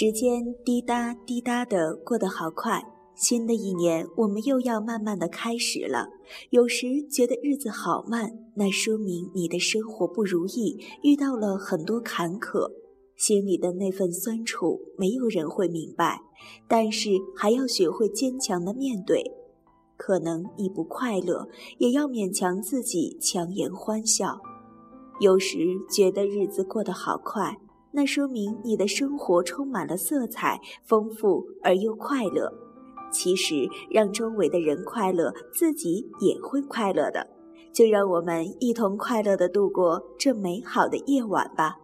时间滴答滴答的过得好快，新的一年我们又要慢慢的开始了。有时觉得日子好慢，那说明你的生活不如意，遇到了很多坎坷，心里的那份酸楚没有人会明白。但是还要学会坚强的面对，可能你不快乐，也要勉强自己强颜欢笑。有时觉得日子过得好快。那说明你的生活充满了色彩，丰富而又快乐。其实，让周围的人快乐，自己也会快乐的。就让我们一同快乐的度过这美好的夜晚吧。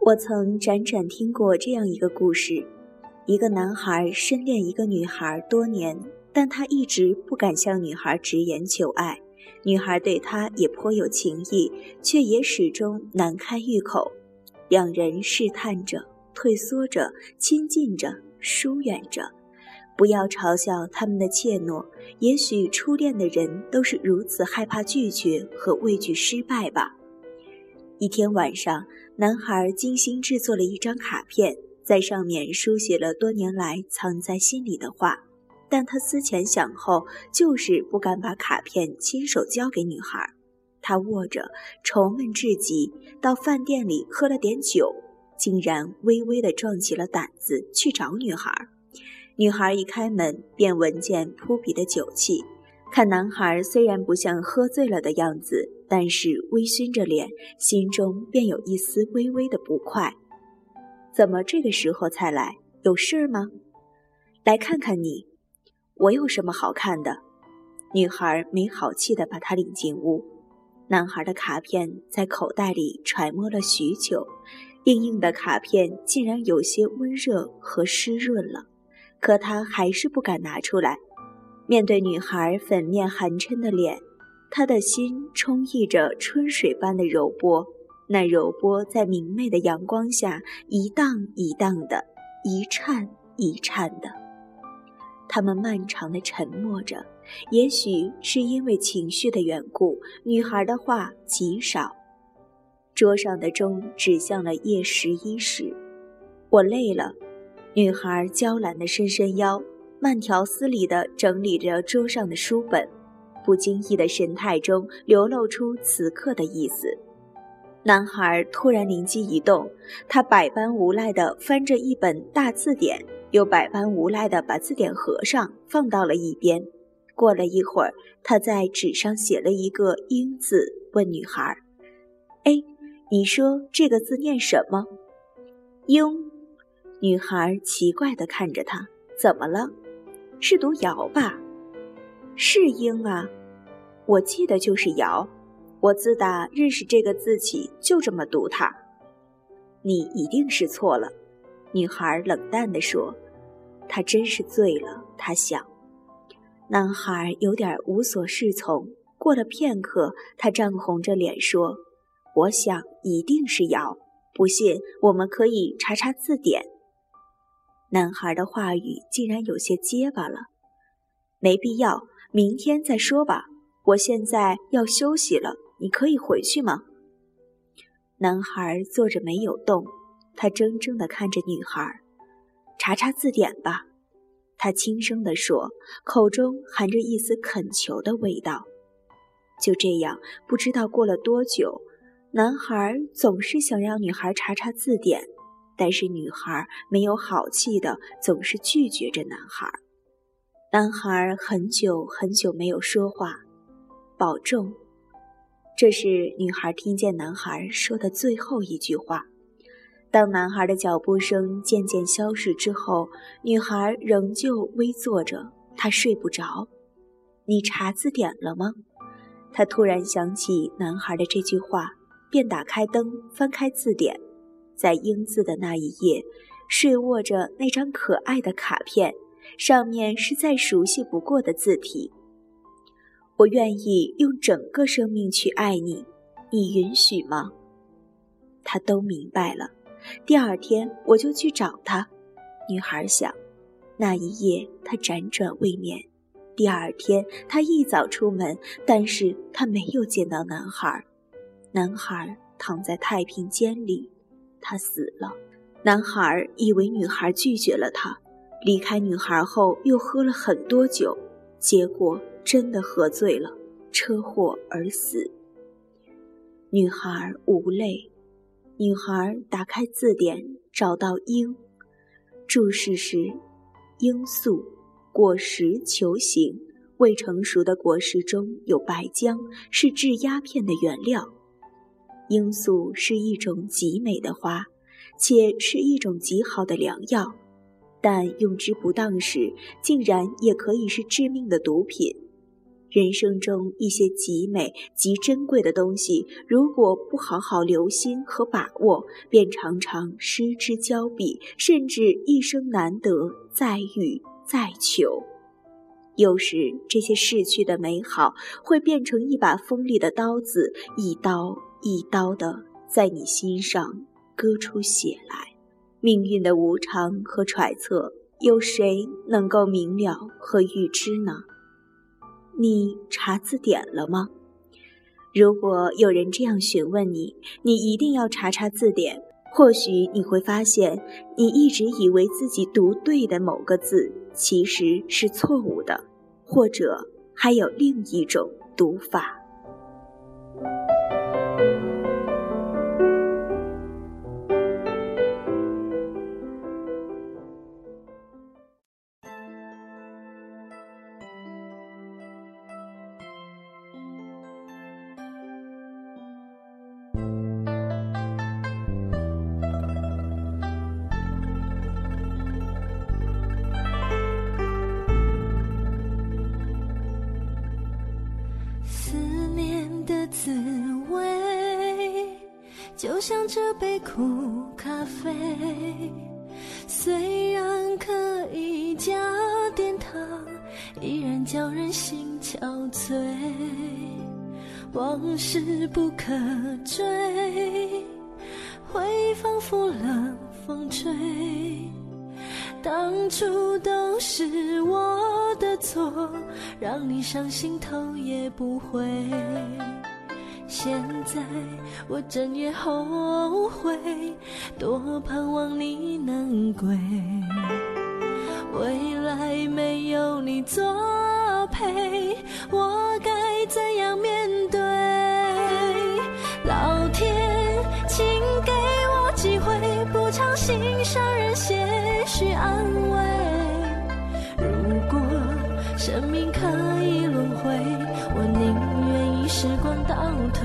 我曾辗转听过这样一个故事：一个男孩深恋一个女孩多年。但他一直不敢向女孩直言求爱，女孩对他也颇有情意，却也始终难开玉口。两人试探着，退缩着，亲近着，疏远着。不要嘲笑他们的怯懦，也许初恋的人都是如此害怕拒绝和畏惧失败吧。一天晚上，男孩精心制作了一张卡片，在上面书写了多年来藏在心里的话。但他思前想后，就是不敢把卡片亲手交给女孩。他握着，愁闷至极。到饭店里喝了点酒，竟然微微的壮起了胆子去找女孩。女孩一开门，便闻见扑鼻的酒气。看男孩虽然不像喝醉了的样子，但是微醺着脸，心中便有一丝微微的不快。怎么这个时候才来？有事吗？来看看你。我有什么好看的？女孩没好气地把他领进屋。男孩的卡片在口袋里揣摩了许久，硬硬的卡片竟然有些温热和湿润了，可他还是不敢拿出来。面对女孩粉面含嗔的脸，他的心充溢着春水般的柔波，那柔波在明媚的阳光下一荡一荡的，一颤一颤的。他们漫长的沉默着，也许是因为情绪的缘故，女孩的话极少。桌上的钟指向了夜十一时。我累了。女孩娇懒的伸伸腰，慢条斯理地整理着桌上的书本，不经意的神态中流露出此刻的意思。男孩突然灵机一动，他百般无赖地翻着一本大字典。又百般无赖地把字典合上，放到了一边。过了一会儿，他在纸上写了一个“英”字，问女孩：“哎，你说这个字念什么？”“英。”女孩奇怪地看着他：“怎么了？是读‘尧’吧？”“是‘英’啊，我记得就是‘尧’。我自打认识这个字起，就这么读它。”“你一定是错了。”女孩冷淡地说。他真是醉了，他想。男孩有点无所适从。过了片刻，他涨红着脸说：“我想一定是尧。不信，我们可以查查字典。”男孩的话语竟然有些结巴了。没必要，明天再说吧。我现在要休息了，你可以回去吗？男孩坐着没有动，他怔怔地看着女孩。查查字典吧，他轻声地说，口中含着一丝恳求的味道。就这样，不知道过了多久，男孩总是想让女孩查查字典，但是女孩没有好气的，总是拒绝着男孩。男孩很久很久没有说话，保重。这是女孩听见男孩说的最后一句话。当男孩的脚步声渐渐消失之后，女孩仍旧微坐着，她睡不着。你查字典了吗？她突然想起男孩的这句话，便打开灯，翻开字典，在英字的那一页，睡卧着那张可爱的卡片，上面是再熟悉不过的字体：“我愿意用整个生命去爱你，你允许吗？”他都明白了。第二天我就去找他，女孩想，那一夜他辗转未眠，第二天，他一早出门，但是他没有见到男孩。男孩躺在太平间里，他死了。男孩以为女孩拒绝了他，离开女孩后又喝了很多酒，结果真的喝醉了，车祸而死。女孩无泪。女孩打开字典，找到“罂”，注释是：罂粟。果实球形，未成熟的果实中有白浆，是制鸦片的原料。罂粟是一种极美的花，且是一种极好的良药，但用之不当时，竟然也可以是致命的毒品。人生中一些极美、极珍贵的东西，如果不好好留心和把握，便常常失之交臂，甚至一生难得再遇。再求，有时这些逝去的美好会变成一把锋利的刀子，一刀一刀的在你心上割出血来。命运的无常和揣测，有谁能够明了和预知呢？你查字典了吗？如果有人这样询问你，你一定要查查字典。或许你会发现，你一直以为自己读对的某个字。其实是错误的，或者还有另一种读法。就像这杯苦咖啡，虽然可以加点糖，依然叫人心憔悴。往事不可追，回忆仿佛冷风吹。当初都是我的错，让你伤心头也不回。现在我真也后悔，多盼望你能归。未来没有你作陪，我该怎样面对？老天，请给我机会，补偿心上人些许安慰。如果生命可退，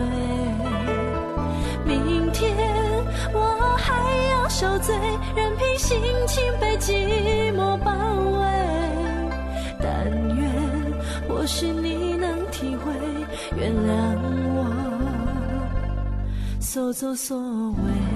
明天我还要受罪，任凭心情被寂寞包围。但愿或许你能体会，原谅我所作所为。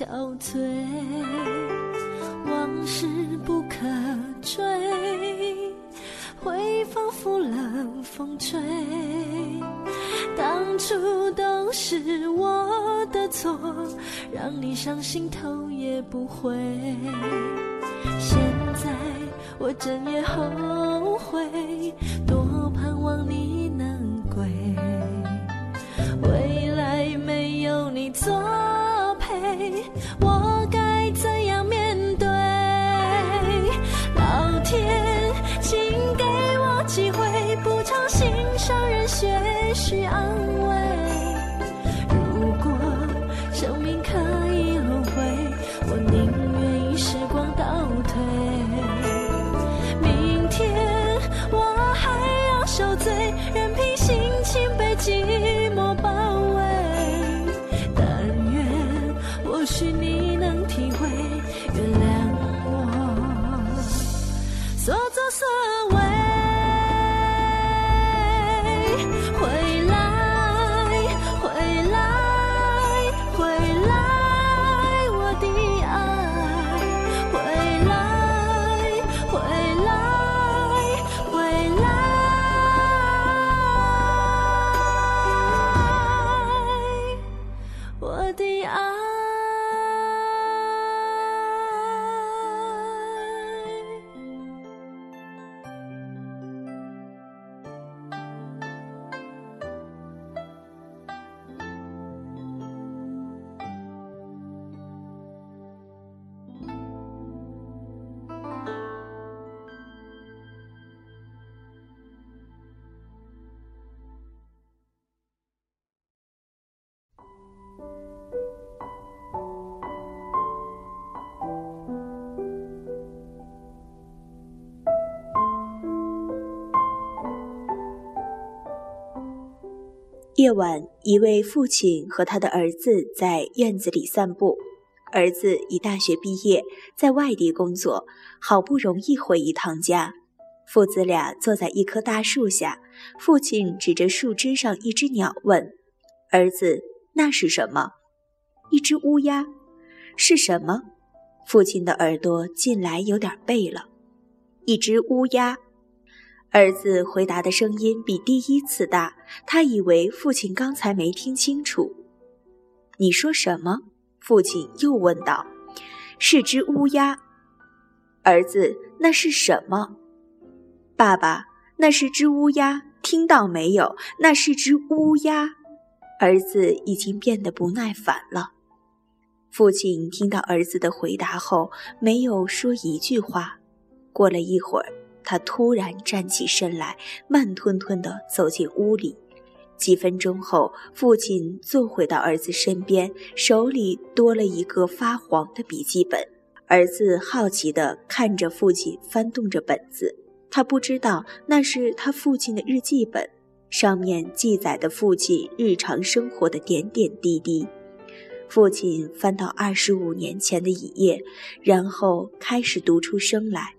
憔悴，往事不可追，会仿佛冷风吹。当初都是我的错，让你伤心头也不回。现在我真也后悔，多盼望你能归。未来没有你做。夜晚，一位父亲和他的儿子在院子里散步。儿子已大学毕业，在外地工作，好不容易回一趟家。父子俩坐在一棵大树下，父亲指着树枝上一只鸟问：“儿子，那是什么？”“一只乌鸦。”“是什么？”父亲的耳朵近来有点背了。“一只乌鸦。”儿子回答的声音比第一次大，他以为父亲刚才没听清楚。你说什么？父亲又问道。是只乌鸦。儿子，那是什么？爸爸，那是只乌鸦。听到没有？那是只乌鸦。儿子已经变得不耐烦了。父亲听到儿子的回答后，没有说一句话。过了一会儿。他突然站起身来，慢吞吞地走进屋里。几分钟后，父亲坐回到儿子身边，手里多了一个发黄的笔记本。儿子好奇地看着父亲翻动着本子，他不知道那是他父亲的日记本，上面记载的父亲日常生活的点点滴滴。父亲翻到二十五年前的一页，然后开始读出声来。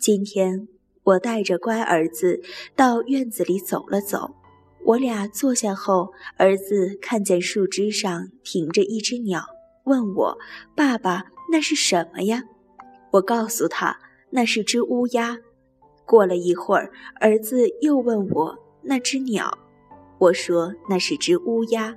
今天我带着乖儿子到院子里走了走。我俩坐下后，儿子看见树枝上停着一只鸟，问我：“爸爸，那是什么呀？”我告诉他：“那是只乌鸦。”过了一会儿，儿子又问我：“那只鸟？”我说：“那是只乌鸦。”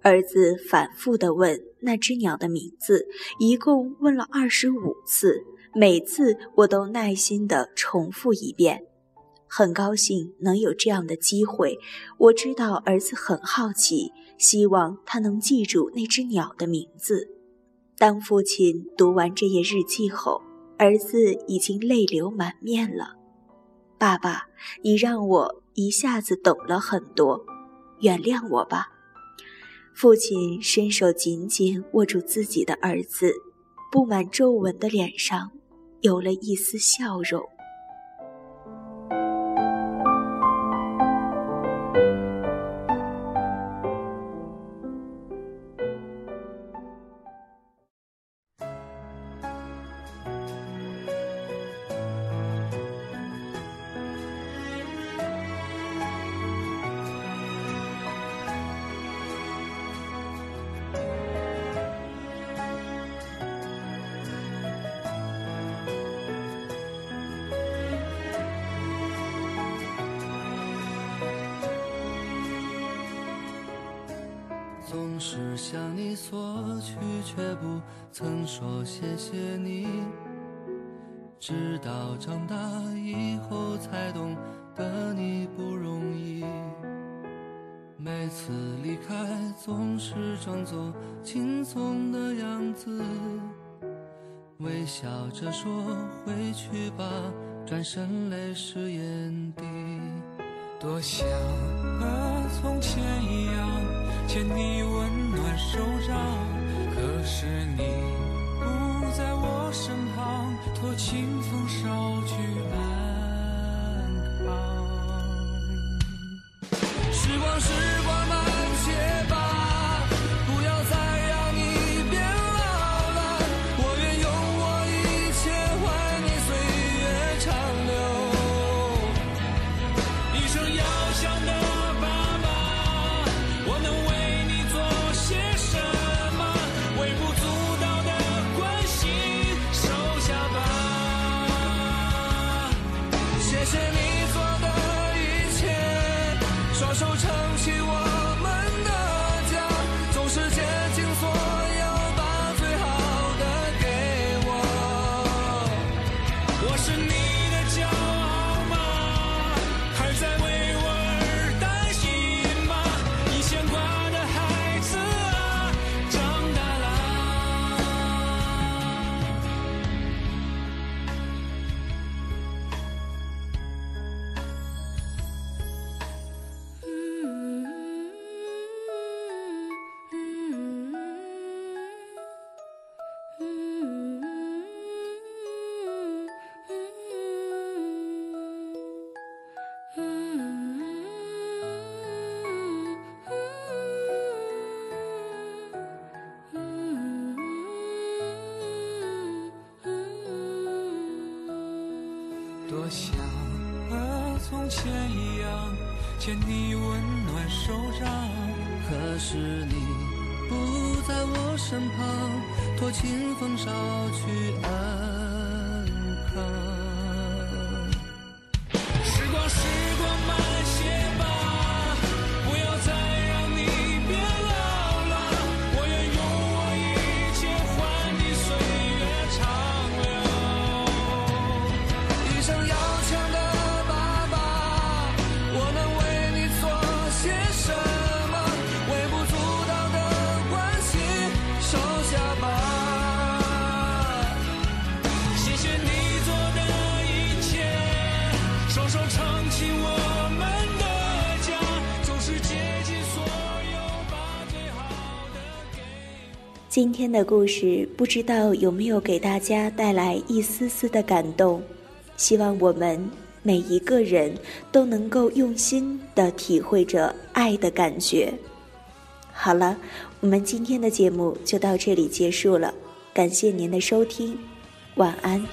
儿子反复地问那只鸟的名字，一共问了二十五次。每次我都耐心地重复一遍，很高兴能有这样的机会。我知道儿子很好奇，希望他能记住那只鸟的名字。当父亲读完这页日记后，儿子已经泪流满面了。爸爸，你让我一下子懂了很多，原谅我吧。父亲伸手紧紧握住自己的儿子，布满皱纹的脸上。有了一丝笑容。是向你索取，却不曾说谢谢你。直到长大以后，才懂得你不容易。每次离开，总是装作轻松的样子，微笑着说回去吧，转身泪湿眼底。多想和从前一样。牵你手掌，可是你不在我身旁，托清风捎去安可是你不在我身旁，托清风捎去安今天的故事不知道有没有给大家带来一丝丝的感动，希望我们每一个人都能够用心的体会着爱的感觉。好了，我们今天的节目就到这里结束了，感谢您的收听，晚安。